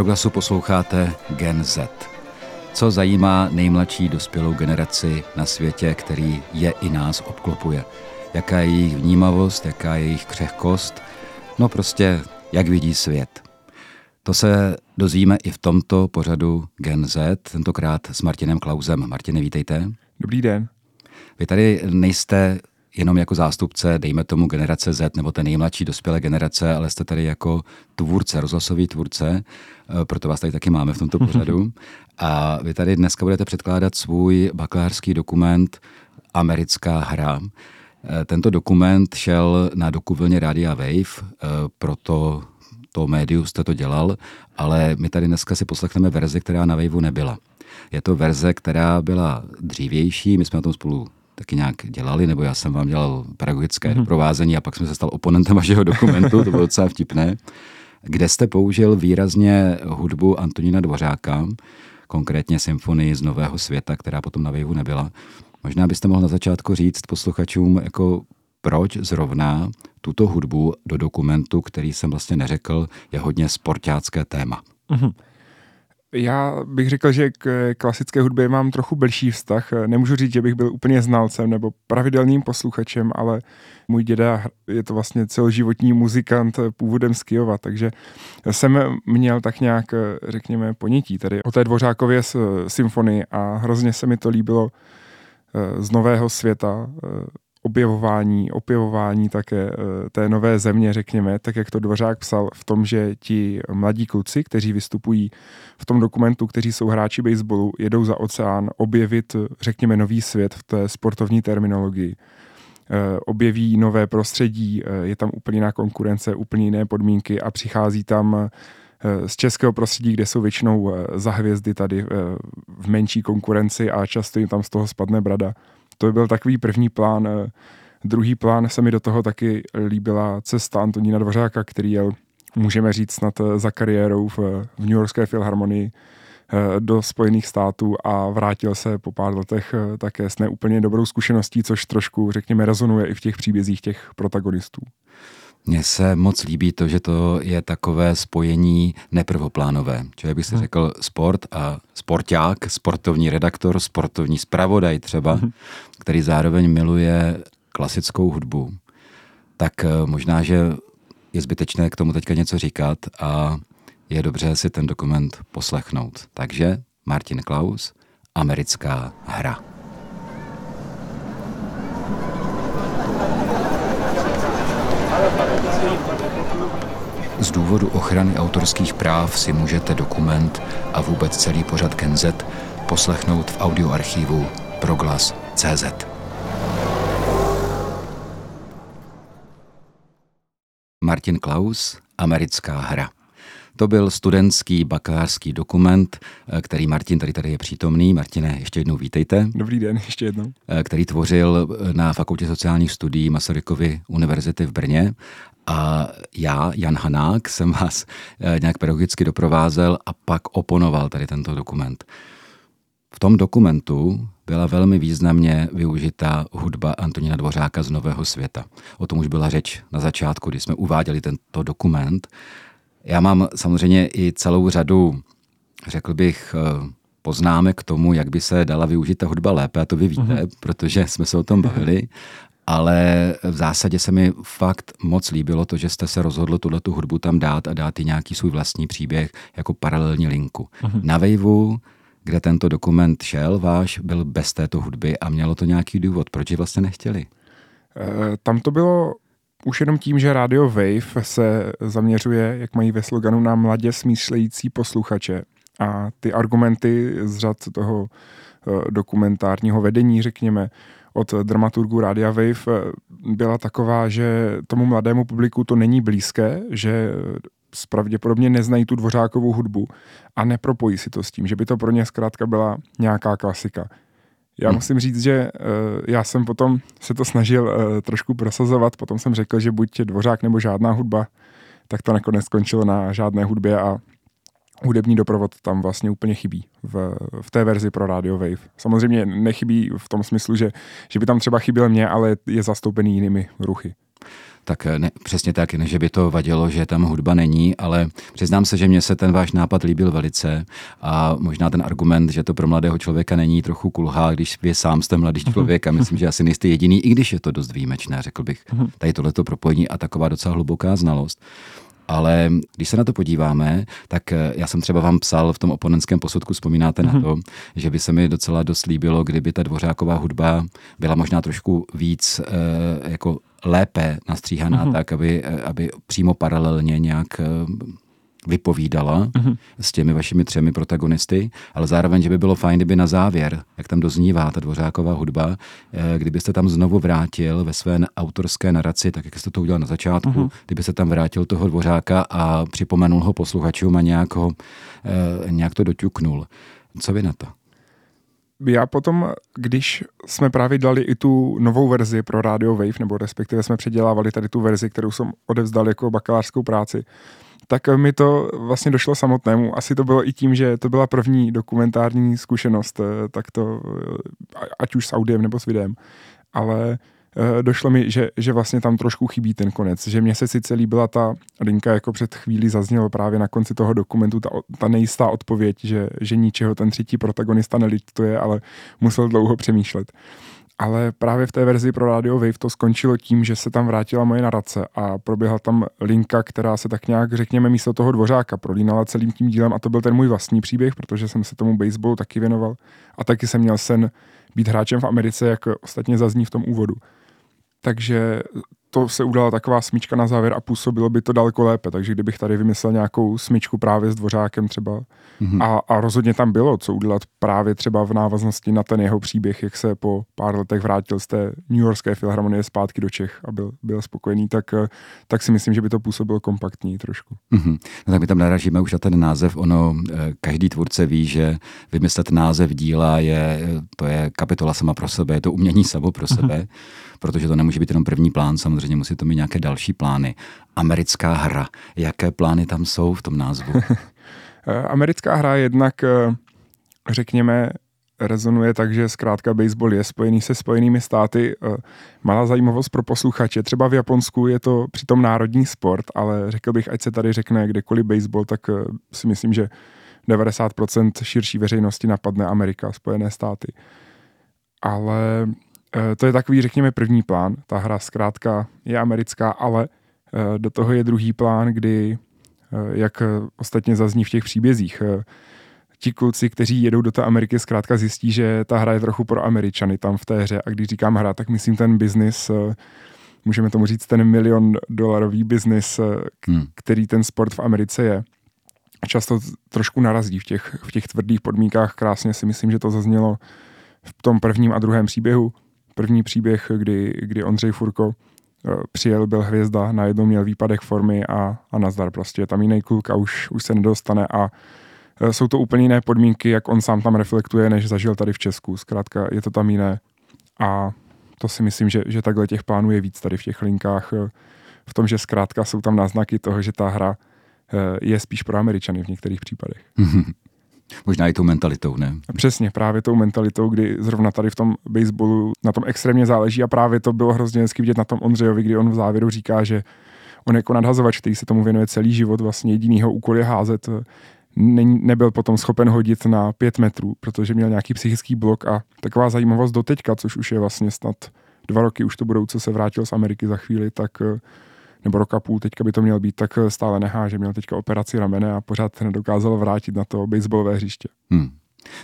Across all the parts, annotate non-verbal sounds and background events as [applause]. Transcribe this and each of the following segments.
Proglasu posloucháte Gen Z. Co zajímá nejmladší dospělou generaci na světě, který je i nás obklopuje? Jaká je jejich vnímavost, jaká je jejich křehkost? No prostě, jak vidí svět. To se dozvíme i v tomto pořadu Gen Z, tentokrát s Martinem Klausem. Martine, vítejte. Dobrý den. Vy tady nejste jenom jako zástupce, dejme tomu generace Z nebo té nejmladší dospělé generace, ale jste tady jako tvůrce, rozhlasový tvůrce, eh, proto vás tady taky máme v tomto [laughs] pořadu. A vy tady dneska budete předkládat svůj bakalářský dokument Americká hra. Eh, tento dokument šel na dokuvlně Rádia Wave, eh, proto to médiu jste to dělal, ale my tady dneska si poslechneme verzi, která na Waveu nebyla. Je to verze, která byla dřívější, my jsme na tom spolu taky nějak dělali, nebo já jsem vám dělal pedagogické mm-hmm. doprovázení a pak jsem se stal oponentem vašeho dokumentu, to bylo docela vtipné, kde jste použil výrazně hudbu Antonína Dvořáka, konkrétně symfonii z Nového světa, která potom na Waveu nebyla. Možná byste mohl na začátku říct posluchačům, jako proč zrovna tuto hudbu do dokumentu, který jsem vlastně neřekl, je hodně sportácké téma. Mm-hmm. Já bych řekl, že k klasické hudbě mám trochu blížší vztah. Nemůžu říct, že bych byl úplně znalcem nebo pravidelným posluchačem, ale můj děda je to vlastně celoživotní muzikant původem z Kijova, takže jsem měl tak nějak, řekněme, ponětí tady o té Dvořákově symfonii a hrozně se mi to líbilo eh, z nového světa, eh, objevování, opěvování také eh, té nové země, řekněme, tak jak to Dvořák psal v tom, že ti mladí kluci, kteří vystupují v tom dokumentu, kteří jsou hráči baseballu, jedou za oceán objevit, řekněme, nový svět v té sportovní terminologii. Eh, objeví nové prostředí, eh, je tam úplně jiná konkurence, úplně jiné podmínky a přichází tam z českého prostředí, kde jsou většinou za hvězdy tady v menší konkurenci a často jim tam z toho spadne brada to byl takový první plán. Eh, druhý plán se mi do toho taky líbila cesta Antonína Dvořáka, který jel, můžeme říct, snad eh, za kariérou v, v New Yorkské filharmonii eh, do Spojených států a vrátil se po pár letech také s neúplně dobrou zkušeností, což trošku, řekněme, rezonuje i v těch příbězích těch protagonistů. Mně se moc líbí to, že to je takové spojení neprvoplánové. Člověk by si hmm. řekl sport a sporták, sportovní redaktor, sportovní zpravodaj třeba, hmm. který zároveň miluje klasickou hudbu. Tak eh, možná, že je zbytečné k tomu teďka něco říkat a je dobře si ten dokument poslechnout. Takže Martin Klaus, americká hra. Z důvodu ochrany autorských práv si můžete dokument a vůbec celý pořad Kenzet poslechnout v audioarchivu proglas.cz. Martin Klaus, Americká hra. To byl studentský bakalářský dokument, který Martin tady tady je přítomný. Martine, ještě jednou vítejte. Dobrý den, ještě jednou. Který tvořil na Fakultě sociálních studií Masarykovy univerzity v Brně a já, Jan Hanák, jsem vás eh, nějak pedagogicky doprovázel a pak oponoval tady tento dokument. V tom dokumentu byla velmi významně využita hudba Antonína Dvořáka z Nového světa. O tom už byla řeč na začátku, kdy jsme uváděli tento dokument. Já mám samozřejmě i celou řadu, řekl bych, eh, poznámek k tomu, jak by se dala využít ta hudba lépe, a to vy víte, uh-huh. protože jsme se o tom bavili ale v zásadě se mi fakt moc líbilo to, že jste se rozhodl tuhle tu hudbu tam dát a dát i nějaký svůj vlastní příběh jako paralelní linku. Uh-huh. Na Waveu, kde tento dokument šel váš, byl bez této hudby a mělo to nějaký důvod. Proč ji vlastně nechtěli? E, tam to bylo už jenom tím, že Radio Wave se zaměřuje, jak mají ve sloganu, na mladě smýšlející posluchače. A ty argumenty z řad toho e, dokumentárního vedení, řekněme, od dramaturgu Rádia Wave eh, byla taková, že tomu mladému publiku to není blízké, že pravděpodobně neznají tu dvořákovou hudbu a nepropojí si to s tím, že by to pro ně zkrátka byla nějaká klasika. Já hmm. musím říct, že uh, já jsem potom se to snažil uh, trošku prosazovat, potom jsem řekl, že buď dvořák nebo žádná hudba, tak to nakonec skončilo na žádné hudbě a hudební doprovod tam vlastně úplně chybí v, v té verzi pro Radio Wave. Samozřejmě nechybí v tom smyslu, že, že by tam třeba chyběl mě, ale je zastoupený jinými ruchy. Tak ne, přesně tak, ne, že by to vadilo, že tam hudba není, ale přiznám se, že mně se ten váš nápad líbil velice a možná ten argument, že to pro mladého člověka není trochu kulhá, když vy sám jste mladý mhm. člověk a myslím, že asi nejste jediný, i když je to dost výjimečné, řekl bych. Mhm. Tady tohleto propojení a taková docela hluboká znalost. Ale když se na to podíváme, tak eh, já jsem třeba vám psal v tom oponentském posudku, vzpomínáte mm-hmm. na mhm. to, že by se mi docela dost líbilo, kdyby ta dvořáková hudba byla možná trošku víc e, jako lépe nastříhaná, mm-hmm. tak aby, eh, aby přímo paralelně nějak vypovídala mm-hmm. s těmi vašimi třemi protagonisty, ale zároveň, že by bylo fajn, kdyby na závěr, jak tam doznívá ta dvořáková hudba, eh, kdybyste tam znovu vrátil ve své autorské naraci, tak jak jste to udělal na začátku, mm-hmm. kdyby se tam vrátil toho dvořáka a připomenul ho posluchačům a nějak, ho, eh, nějak to doťuknul. Co vy na to? já potom, když jsme právě dali i tu novou verzi pro Radio Wave, nebo respektive jsme předělávali tady tu verzi, kterou jsem odevzdal jako bakalářskou práci, tak mi to vlastně došlo samotnému. Asi to bylo i tím, že to byla první dokumentární zkušenost, eh, tak to, eh, ať už s audiem nebo s videem. Ale eh, došlo mi, že, že vlastně tam trošku chybí ten konec, že mě se sice líbila ta linka, jako před chvílí zaznělo právě na konci toho dokumentu, ta, ta nejistá odpověď, že, že ničeho ten třetí protagonista nelituje, ale musel dlouho přemýšlet ale právě v té verzi pro Radio Wave to skončilo tím, že se tam vrátila moje narace a proběhla tam linka, která se tak nějak, řekněme, místo toho dvořáka prolínala celým tím dílem a to byl ten můj vlastní příběh, protože jsem se tomu baseballu taky věnoval a taky jsem měl sen být hráčem v Americe, jak ostatně zazní v tom úvodu. Takže to se udala taková smyčka na závěr a působilo by to daleko lépe. Takže kdybych tady vymyslel nějakou smyčku právě s dvořákem třeba mm-hmm. a, a rozhodně tam bylo, co udělat právě třeba v návaznosti na ten jeho příběh, jak se po pár letech vrátil z té New Yorkské filharmonie zpátky do Čech a byl, byl spokojený, tak, tak si myslím, že by to působilo kompaktní trošku. Mm-hmm. No tak my tam naražíme už na ten název. Ono, eh, každý tvůrce ví, že vymyslet název díla je, to je kapitola sama pro sebe, je to umění samo pro sebe. Mm-hmm protože to nemůže být jenom první plán, samozřejmě musí to mít nějaké další plány. Americká hra, jaké plány tam jsou v tom názvu? [laughs] Americká hra jednak, eh, řekněme, rezonuje tak, že zkrátka baseball je spojený se spojenými státy. Eh, malá zajímavost pro posluchače. Třeba v Japonsku je to přitom národní sport, ale řekl bych, ať se tady řekne kdekoliv baseball, tak eh, si myslím, že 90% širší veřejnosti napadne Amerika, Spojené státy. Ale Eh, to je takový, řekněme, první plán. Ta hra zkrátka je americká, ale eh, do toho je druhý plán, kdy, eh, jak ostatně zazní v těch příbězích, ti kluci, kteří jedou do té Ameriky, zkrátka zjistí, že ta hra je trochu pro Američany tam v té hře. A když říkám hra, tak myslím ten biznis, můžeme tomu říct ten milion dolarový biznis, hmm. který ten sport v Americe je. Často trošku narazí v těch, v těch tvrdých podmínkách. Krásně si myslím, že to zaznělo v tom prvním a druhém příběhu první příběh, kdy, kdy Ondřej Furko eh, přijel, byl hvězda, najednou měl výpadek formy a, a nazdar prostě. Je tam jiný kluk a už, už se nedostane a eh, jsou to úplně jiné podmínky, jak on sám tam reflektuje, než zažil tady v Česku. Zkrátka je to tam jiné a to si myslím, že, že takhle těch plánů je víc tady v těch linkách. Eh, v tom, že zkrátka jsou tam náznaky toho, že ta hra je spíš pro Američany v některých případech. [laughs] Možná i tou mentalitou, ne? Přesně, právě tou mentalitou, kdy zrovna tady v tom baseballu na tom extrémně záleží a právě to bylo hrozně hezky vidět na tom Ondřejovi, kdy on v závěru říká, že on jako nadhazovač, který se tomu věnuje celý život, vlastně jedinýho úkol je házet, ne, nebyl potom schopen hodit na pět metrů, protože měl nějaký psychický blok a taková zajímavost do teďka, což už je vlastně snad dva roky, už to budou, co se vrátil z Ameriky za chvíli, tak nebo roka půl, teďka by to měl být, tak stále nehá, že měl teďka operaci ramene a pořád nedokázal vrátit na to baseballové hřiště. Hmm.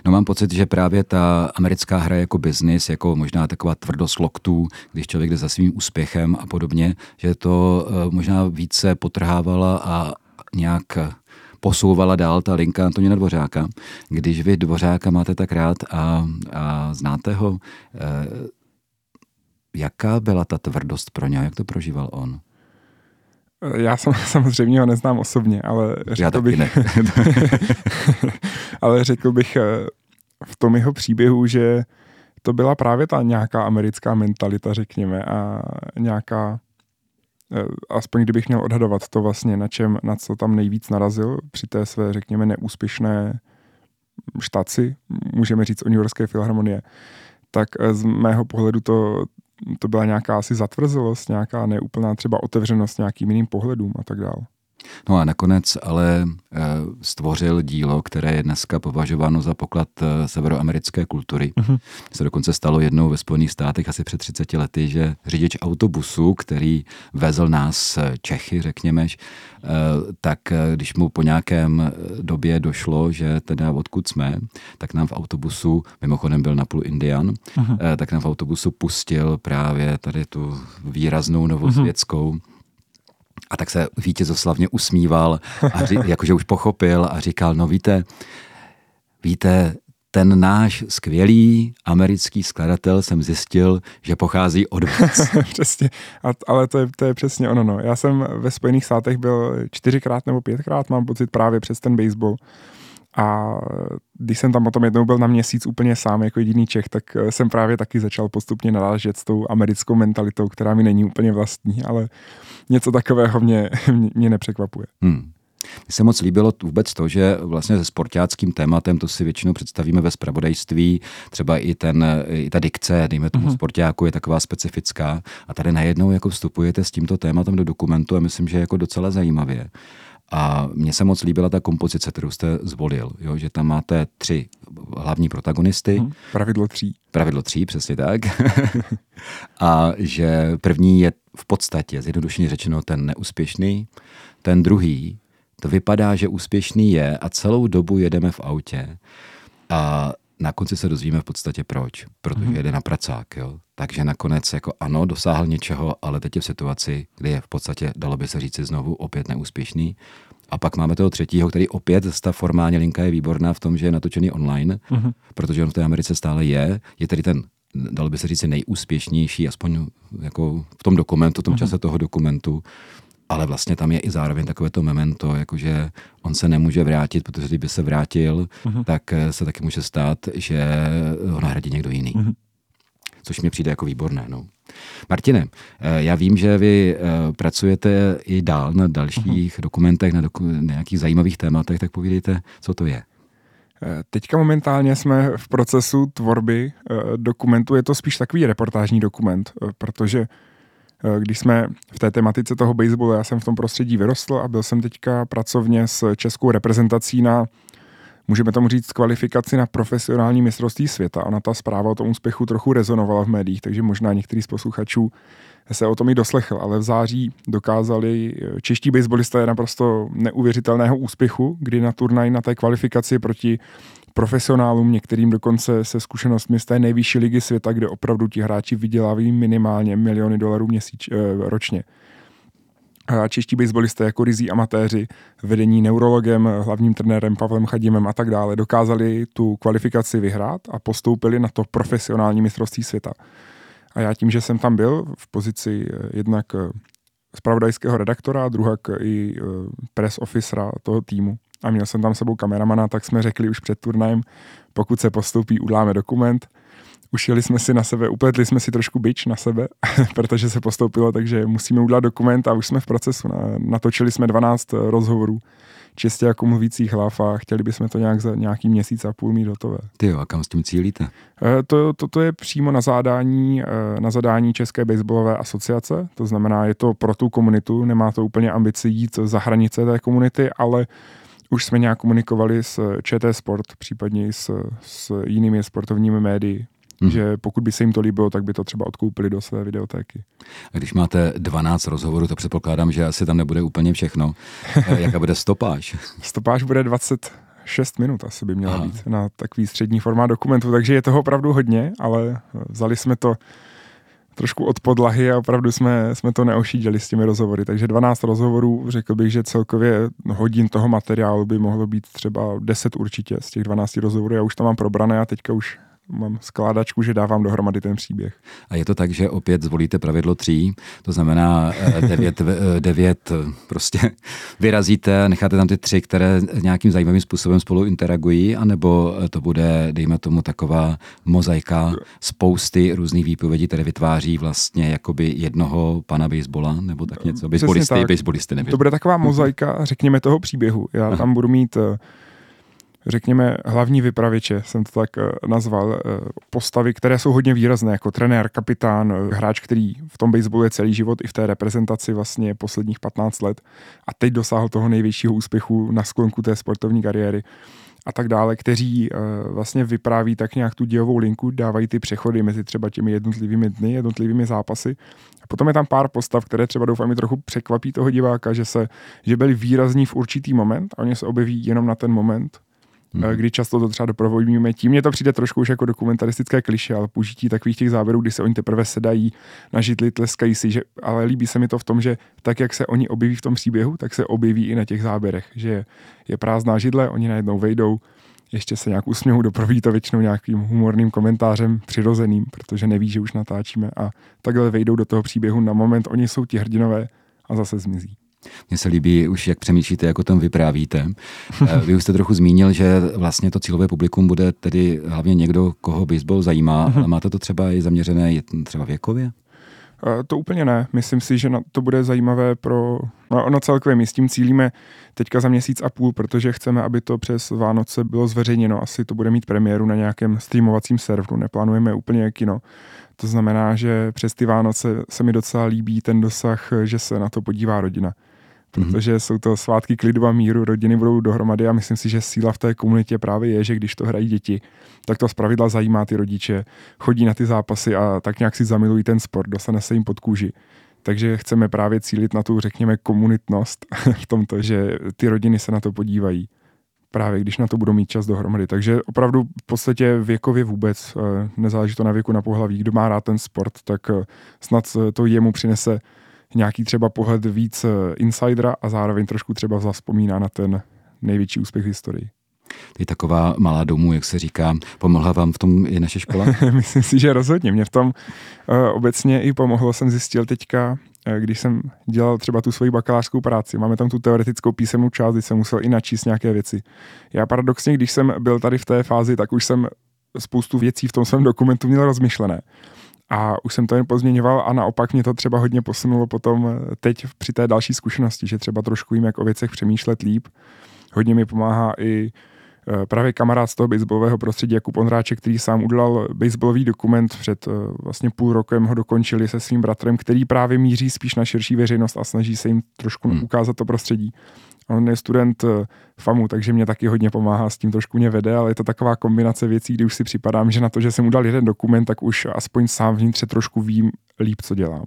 No mám pocit, že právě ta americká hra jako biznis, jako možná taková tvrdost loktů, když člověk jde za svým úspěchem a podobně, že to uh, možná více potrhávala a nějak posouvala dál ta linka Antonína Dvořáka. Když vy Dvořáka máte tak rád a, a znáte ho, uh, jaká byla ta tvrdost pro něj, jak to prožíval on? Já jsem, [laughs] samozřejmě ho neznám osobně, ale řekl bych, ne. [laughs] ale řekl bych eh, v tom jeho příběhu, že to byla právě ta nějaká americká mentalita, řekněme, a nějaká, eh, aspoň kdybych měl odhadovat to vlastně, na čem, na co tam nejvíc narazil při té své, řekněme, neúspěšné štaci, můžeme říct o New Yorkské filharmonie, tak eh, z mého pohledu to to byla nějaká asi zatvrzelost, nějaká neúplná třeba otevřenost nějakým jiným pohledům a tak dále. No a nakonec ale e, stvořil dílo, které je dneska považováno za poklad e, severoamerické kultury. Uh-huh. Se dokonce stalo jednou ve Spojených státech asi před 30 lety, že řidič autobusu, který vezl nás Čechy, řekněme, tak když mu po nějakém době došlo, že teda odkud jsme, tak nám v autobusu, mimochodem byl napůl Indian, uh-huh. tak nám v autobusu pustil právě tady tu výraznou novosvětskou uh-huh a tak se vítězoslavně usmíval, a ří, [laughs] jakože už pochopil a říkal, no víte, víte, ten náš skvělý americký skladatel jsem zjistil, že pochází od vás. [laughs] přesně, a, ale to je, to je přesně ono. No. Já jsem ve Spojených státech byl čtyřikrát nebo pětkrát, mám pocit, právě přes ten baseball. A když jsem tam potom jednou byl na měsíc úplně sám jako jediný Čech, tak jsem právě taky začal postupně narážet s tou americkou mentalitou, která mi není úplně vlastní, ale něco takového mě, [laughs] mě nepřekvapuje. Hmm. Mně se moc líbilo vůbec to, že vlastně se sportáckým tématem, to si většinou představíme ve spravodajství, třeba i, ten, i ta dikce, dejme tomu mm-hmm. sportáku, je taková specifická a tady najednou jako vstupujete s tímto tématem do dokumentu a myslím, že jako docela zajímavě. A mně se moc líbila ta kompozice, kterou jste zvolil, jo? že tam máte tři hlavní protagonisty. Hmm, pravidlo tří. Pravidlo tří, přesně tak. [laughs] a že první je v podstatě, zjednodušeně řečeno, ten neúspěšný, ten druhý, to vypadá, že úspěšný je a celou dobu jedeme v autě a na konci se dozvíme v podstatě proč, protože mm-hmm. jede na pracák, jo. Takže nakonec jako ano, dosáhl něčeho, ale teď je v situaci, kdy je v podstatě, dalo by se říci znovu, opět neúspěšný. A pak máme toho třetího, který opět, ta formální linka je výborná v tom, že je natočený online, mm-hmm. protože on v té Americe stále je. Je tedy ten, dalo by se říci, nejúspěšnější, aspoň jako v tom dokumentu, v tom mm-hmm. čase toho dokumentu ale vlastně tam je i zároveň takové to memento, jakože on se nemůže vrátit, protože kdyby se vrátil, uh-huh. tak eh, se taky může stát, že ho nahradí někdo jiný. Uh-huh. Což mi přijde jako výborné. No. Martine, eh, já vím, že vy eh, pracujete i dál na dalších uh-huh. dokumentech, na, doku- na nějakých zajímavých tématech, tak povídejte, co to je. Teďka momentálně jsme v procesu tvorby dokumentu. Je to spíš takový reportážní dokument, protože když jsme v té tematice toho baseballu, já jsem v tom prostředí vyrostl a byl jsem teďka pracovně s českou reprezentací na, můžeme tomu říct, kvalifikaci na profesionální mistrovství světa. Ona ta zpráva o tom úspěchu trochu rezonovala v médiích, takže možná některý z posluchačů se o tom i doslechl, ale v září dokázali eh, čeští baseballisté naprosto neuvěřitelného úspěchu, kdy na turnaj na té kvalifikaci proti profesionálům, některým dokonce se zkušenostmi z té nejvyšší ligy světa, kde opravdu ti hráči vydělávají minimálně miliony dolarů měsíč, eh, ročně. Čeští baseballisté jako rizí amatéři, vedení neurologem, hlavním trenérem Pavlem Chadimem a tak dále, dokázali tu kvalifikaci vyhrát a postoupili na to profesionální mistrovství světa. A já tím, že jsem tam byl v pozici eh, jednak eh, redaktora, druhak i press officera toho týmu, a měl jsem tam sebou kameramana, tak jsme řekli už před turnajem, pokud se postoupí, uděláme dokument. Ušili jsme si na sebe, upletli jsme si trošku bič na sebe, [laughs] protože se postoupilo, takže musíme udělat dokument a už jsme v procesu. Natočili jsme 12 rozhovorů čistě jako mluvících hlav a chtěli bychom to nějak za nějaký měsíc a půl mít hotové. Ty jo, a kam s tím cílíte? Eh, to, to, to je přímo na zadání, eh, na zadání České baseballové asociace, to znamená, je to pro tu komunitu, nemá to úplně ambici jít za hranice té komunity, ale už jsme nějak komunikovali s ČT Sport, případně i s, s jinými sportovními médii, Hmm. že pokud by se jim to líbilo, tak by to třeba odkoupili do své videotéky. A když máte 12 rozhovorů, to předpokládám, že asi tam nebude úplně všechno. [laughs] Jaká bude stopáž? stopáž bude 26 minut asi by měla Aha. být na takový střední formát dokumentu, takže je toho opravdu hodně, ale vzali jsme to trošku od podlahy a opravdu jsme, jsme to neošídili s těmi rozhovory. Takže 12 rozhovorů, řekl bych, že celkově hodin toho materiálu by mohlo být třeba 10 určitě z těch 12 rozhovorů. Já už tam mám probrané a teďka už mám skládačku, že dávám dohromady ten příběh. A je to tak, že opět zvolíte pravidlo tří, to znamená eh, devět, eh, devět eh, prostě [laughs] vyrazíte, necháte tam ty tři, které nějakým zajímavým způsobem spolu interagují, anebo to bude, dejme tomu, taková mozaika spousty různých výpovědí, které vytváří vlastně jakoby jednoho pana baseballa, nebo tak něco, baseballisty, baseballisty, nevím. To bude taková mozaika, řekněme, toho příběhu. Já tam budu mít řekněme, hlavní vypravěče, jsem to tak nazval, postavy, které jsou hodně výrazné, jako trenér, kapitán, hráč, který v tom baseballu je celý život i v té reprezentaci vlastně posledních 15 let a teď dosáhl toho největšího úspěchu na sklonku té sportovní kariéry a tak dále, kteří vlastně vypráví tak nějak tu dějovou linku, dávají ty přechody mezi třeba těmi jednotlivými dny, jednotlivými zápasy. A potom je tam pár postav, které třeba doufám mi trochu překvapí toho diváka, že se, že byli výrazní v určitý moment a oni se objeví jenom na ten moment hmm. kdy často to třeba doprovodíme tím. Mně to přijde trošku už jako dokumentaristické kliše, ale použití takových těch záběrů, kdy se oni teprve sedají na židli, tleskají si, že, ale líbí se mi to v tom, že tak, jak se oni objeví v tom příběhu, tak se objeví i na těch záběrech, že je prázdná židle, oni najednou vejdou, ještě se nějak usměhou, doprovodí to většinou nějakým humorným komentářem přirozeným, protože neví, že už natáčíme a takhle vejdou do toho příběhu na moment, oni jsou ti hrdinové a zase zmizí. Mně se líbí už, jak přemýšlíte, jak o tom vyprávíte. [laughs] Eh, vy už jste trochu zmínil, že vlastně to cílové publikum bude tedy hlavně někdo, koho baseball zajímá. Mhm. A máte to třeba i zaměřené třeba věkově? Eh, to úplně ne. Myslím si, že to bude zajímavé pro... No, ono celkově my s tím cílíme teďka za měsíc a půl, protože chceme, aby to přes Vánoce bylo zveřejněno. Asi to bude mít premiéru na nějakém streamovacím serveru. Neplánujeme úplně kino. To znamená, že přes ty Vánoce se mi docela líbí ten dosah, že se na to podívá rodina. Mhm. protože jsou to svátky klidu a míru, rodiny budou dohromady a myslím si, že síla v té komunitě právě je, že když to hrají děti, tak to zpravidla zajímá ty rodiče, chodí na ty zápasy a tak nějak si zamilují ten sport, dostane se jim pod kůži. Takže chceme právě cílit na tu, řekněme, komunitnost [laughs] v tomto, že ty rodiny se na to podívají právě když na to budou mít čas dohromady. Takže opravdu v podstatě věkově vůbec, eh, nezáleží to na věku, na pohlaví, kdo má rád ten sport, tak eh, snad to jemu přinese nějaký třeba pohled víc eh, insidera a zároveň trošku třeba zaspomíná na ten největší úspěch v historii. je taková malá domů, jak se říká. Pomohla vám v tom i naše škola? [laughs] Myslím si, že rozhodně. Mě v tom uh, obecně i pomohlo. Jsem zjistil teďka, uh, když jsem dělal třeba tu svoji bakalářskou práci. Máme tam tu teoretickou písemnou část, kdy jsem musel i načíst nějaké věci. Já paradoxně, když jsem byl tady v té fázi, tak už jsem spoustu věcí v tom svém dokumentu měl rozmyšlené a už jsem to jen pozměňoval a naopak mě to třeba hodně posunulo potom eh, teď při té další zkušenosti, že třeba trošku jim jak o věcech přemýšlet líp. Hodně mi pomáhá i eh, právě kamarád z toho baseballového prostředí Jakub Ondráček, který sám udělal baseballový dokument před eh, vlastně půl rokem ho dokončili se svým bratrem, který právě míří spíš na širší veřejnost a snaží se jim trošku hmm. ukázat to prostředí. On je student eh, FAMu, takže mě taky hodně pomáhá, s tím trošku mě vede, ale je to taková kombinace věcí, kdy už si připadám, že na to, že jsem udal jeden dokument, tak už aspoň sám vnitř trošku vím líp, co dělám.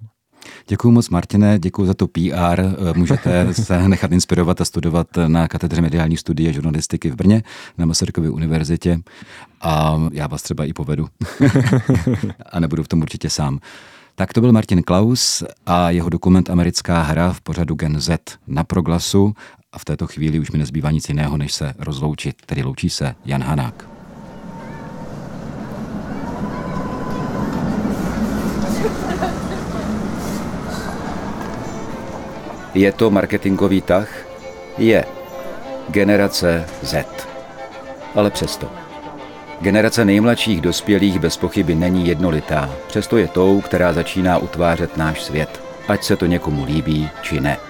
Děkuji moc, Martine, děkuji za to PR. Eh, můžete [laughs] se nechat inspirovat a studovat na katedře mediální studie žurnalistiky v Brně na Masarykově univerzitě a já vás třeba i povedu. [laughs] a nebudu v tom určitě sám. Tak to byl Martin Klaus a jeho dokument Americká hra v pořadu Gen Z na proglasu a v této chvíli už mi nezbývá nic jiného, než se rozloučit, tedy loučí se Jan Hanák. Je to marketingový tah? Je. Generace Z. Ale přesto. Generace nejmladších dospělých bez pochyby není jednolitá, přesto je tou, která začíná utvářet náš svět, ať se to někomu líbí či ne.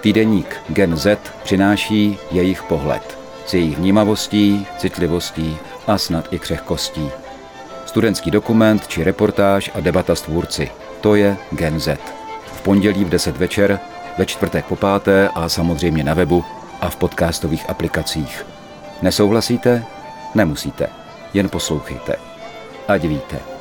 Týdeník Gen Z přináší jejich pohled s jejich vnímavostí, citlivostí a snad i křehkostí. Studentský dokument či reportáž a debata s tvůrci. To je Gen Z. V pondělí v 10 večer, ve čtvrtek po páté a samozřejmě na webu a v podcastových aplikacích. Nesouhlasíte? Nemusíte jen poslouchejte. Ať víte.